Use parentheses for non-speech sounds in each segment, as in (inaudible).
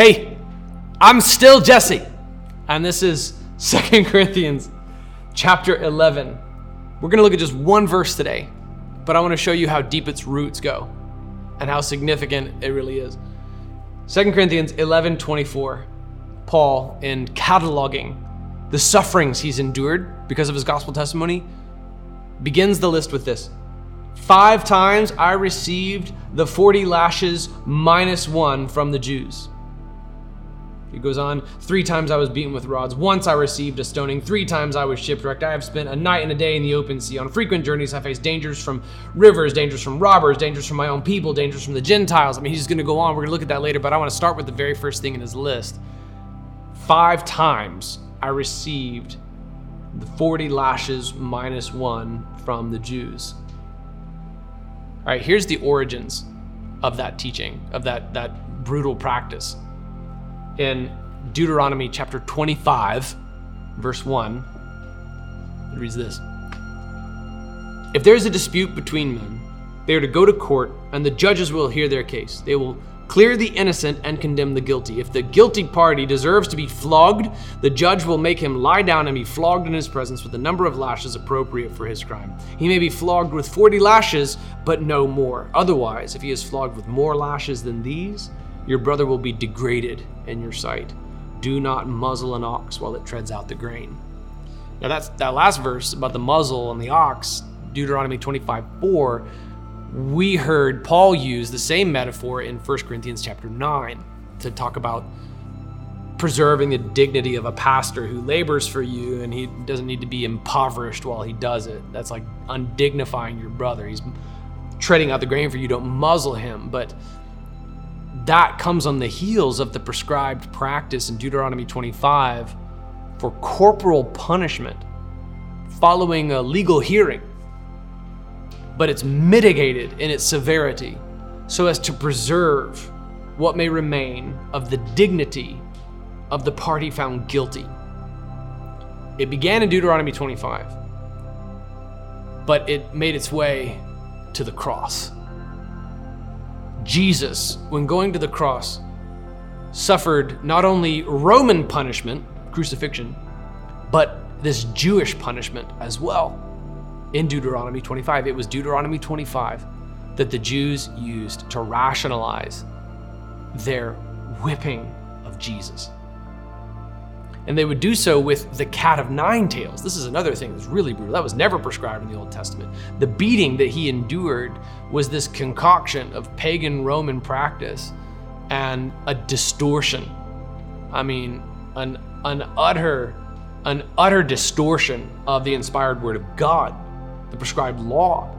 Hey, I'm still Jesse, and this is (laughs) Second Corinthians chapter 11. We're going to look at just one verse today, but I want to show you how deep its roots go and how significant it really is. Second Corinthians 11 24. Paul, in cataloging the sufferings he's endured because of his gospel testimony, begins the list with this Five times I received the 40 lashes minus one from the Jews. He goes on, three times I was beaten with rods. Once I received a stoning. Three times I was shipwrecked. I have spent a night and a day in the open sea. On frequent journeys, I faced dangers from rivers, dangers from robbers, dangers from my own people, dangers from the Gentiles. I mean, he's going to go on. We're going to look at that later, but I want to start with the very first thing in his list. Five times I received the 40 lashes minus one from the Jews. All right, here's the origins of that teaching, of that, that brutal practice in Deuteronomy chapter 25, verse 1. It reads this If there is a dispute between men, they are to go to court, and the judges will hear their case. They will clear the innocent and condemn the guilty. If the guilty party deserves to be flogged, the judge will make him lie down and be flogged in his presence with the number of lashes appropriate for his crime. He may be flogged with 40 lashes, but no more. Otherwise, if he is flogged with more lashes than these, your brother will be degraded in your sight. Do not muzzle an ox while it treads out the grain. Now that's that last verse about the muzzle and the ox, Deuteronomy 25, 4, we heard Paul use the same metaphor in 1 Corinthians chapter 9 to talk about preserving the dignity of a pastor who labors for you and he doesn't need to be impoverished while he does it. That's like undignifying your brother. He's treading out the grain for you. Don't muzzle him. But that comes on the heels of the prescribed practice in Deuteronomy 25 for corporal punishment following a legal hearing. But it's mitigated in its severity so as to preserve what may remain of the dignity of the party found guilty. It began in Deuteronomy 25, but it made its way to the cross. Jesus, when going to the cross, suffered not only Roman punishment, crucifixion, but this Jewish punishment as well. In Deuteronomy 25, it was Deuteronomy 25 that the Jews used to rationalize their whipping of Jesus. And they would do so with the cat of nine tails. This is another thing that's really brutal. That was never prescribed in the Old Testament. The beating that he endured was this concoction of pagan Roman practice and a distortion. I mean, an, an utter an utter distortion of the inspired word of God, the prescribed law.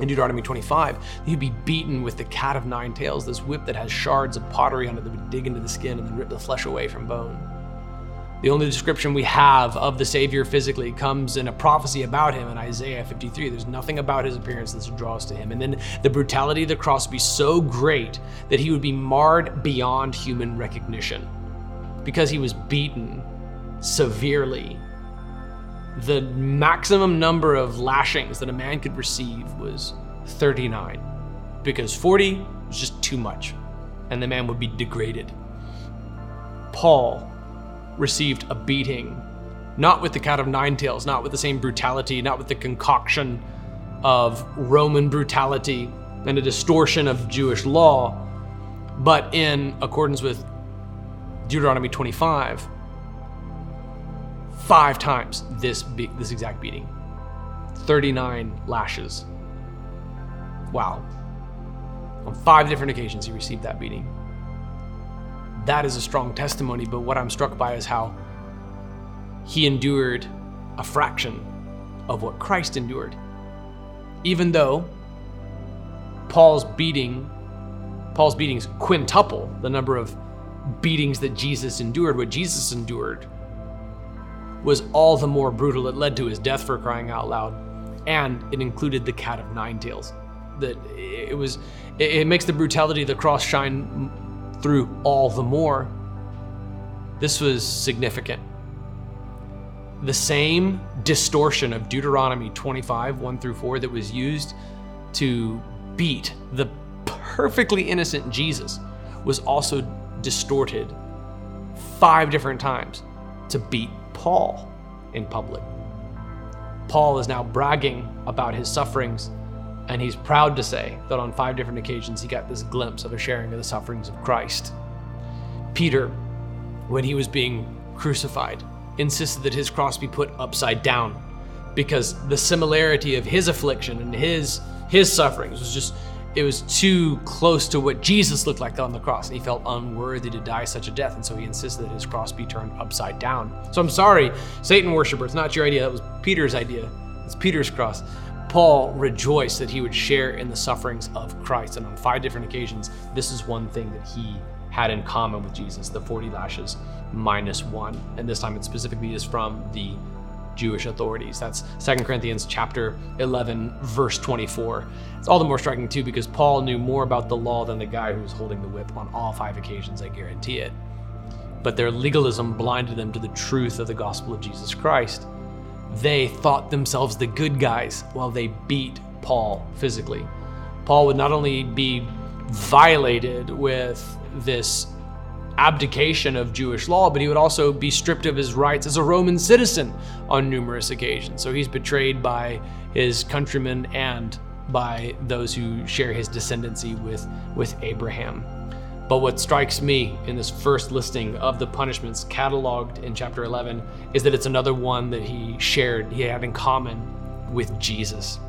In Deuteronomy 25, he'd be beaten with the cat of nine tails, this whip that has shards of pottery on it that would dig into the skin and then rip the flesh away from bone. The only description we have of the Savior physically comes in a prophecy about him in Isaiah 53. There's nothing about his appearance that draws to him. And then the brutality of the cross would be so great that he would be marred beyond human recognition because he was beaten severely. The maximum number of lashings that a man could receive was 39 because 40 was just too much and the man would be degraded. Paul received a beating, not with the cat of nine tails, not with the same brutality, not with the concoction of Roman brutality and a distortion of Jewish law, but in accordance with Deuteronomy 25, five times this be- this exact beating, 39 lashes. Wow. On five different occasions, he received that beating that is a strong testimony, but what I'm struck by is how he endured a fraction of what Christ endured. Even though Paul's beating, Paul's beatings quintuple the number of beatings that Jesus endured, what Jesus endured was all the more brutal. It led to his death for crying out loud. And it included the cat of nine tails. That it was it makes the brutality of the cross shine through all the more. This was significant. The same distortion of Deuteronomy 25, 1 through 4, that was used to beat the perfectly innocent Jesus was also distorted five different times to beat Paul in public. Paul is now bragging about his sufferings, and he's proud to say that on five different occasions he got this glimpse of a sharing of the sufferings of Christ. Peter, when he was being crucified, insisted that his cross be put upside down because the similarity of his affliction and his his sufferings was just it was too close to what Jesus looked like on the cross. And he felt unworthy to die such a death. And so he insisted that his cross be turned upside down. So I'm sorry, Satan worshiper, it's not your idea. That was Peter's idea. It's Peter's cross. Paul rejoiced that he would share in the sufferings of Christ. And on five different occasions, this is one thing that he had in common with Jesus the 40 lashes minus one. And this time it specifically is from the Jewish authorities. That's 2 Corinthians chapter 11 verse 24. It's all the more striking too because Paul knew more about the law than the guy who was holding the whip on all five occasions, I guarantee it. But their legalism blinded them to the truth of the gospel of Jesus Christ. They thought themselves the good guys while they beat Paul physically. Paul would not only be violated with this abdication of Jewish law, but he would also be stripped of his rights as a Roman citizen on numerous occasions. So he's betrayed by his countrymen and by those who share his descendancy with, with Abraham. But what strikes me in this first listing of the punishments cataloged in chapter 11 is that it's another one that he shared, he had in common with Jesus.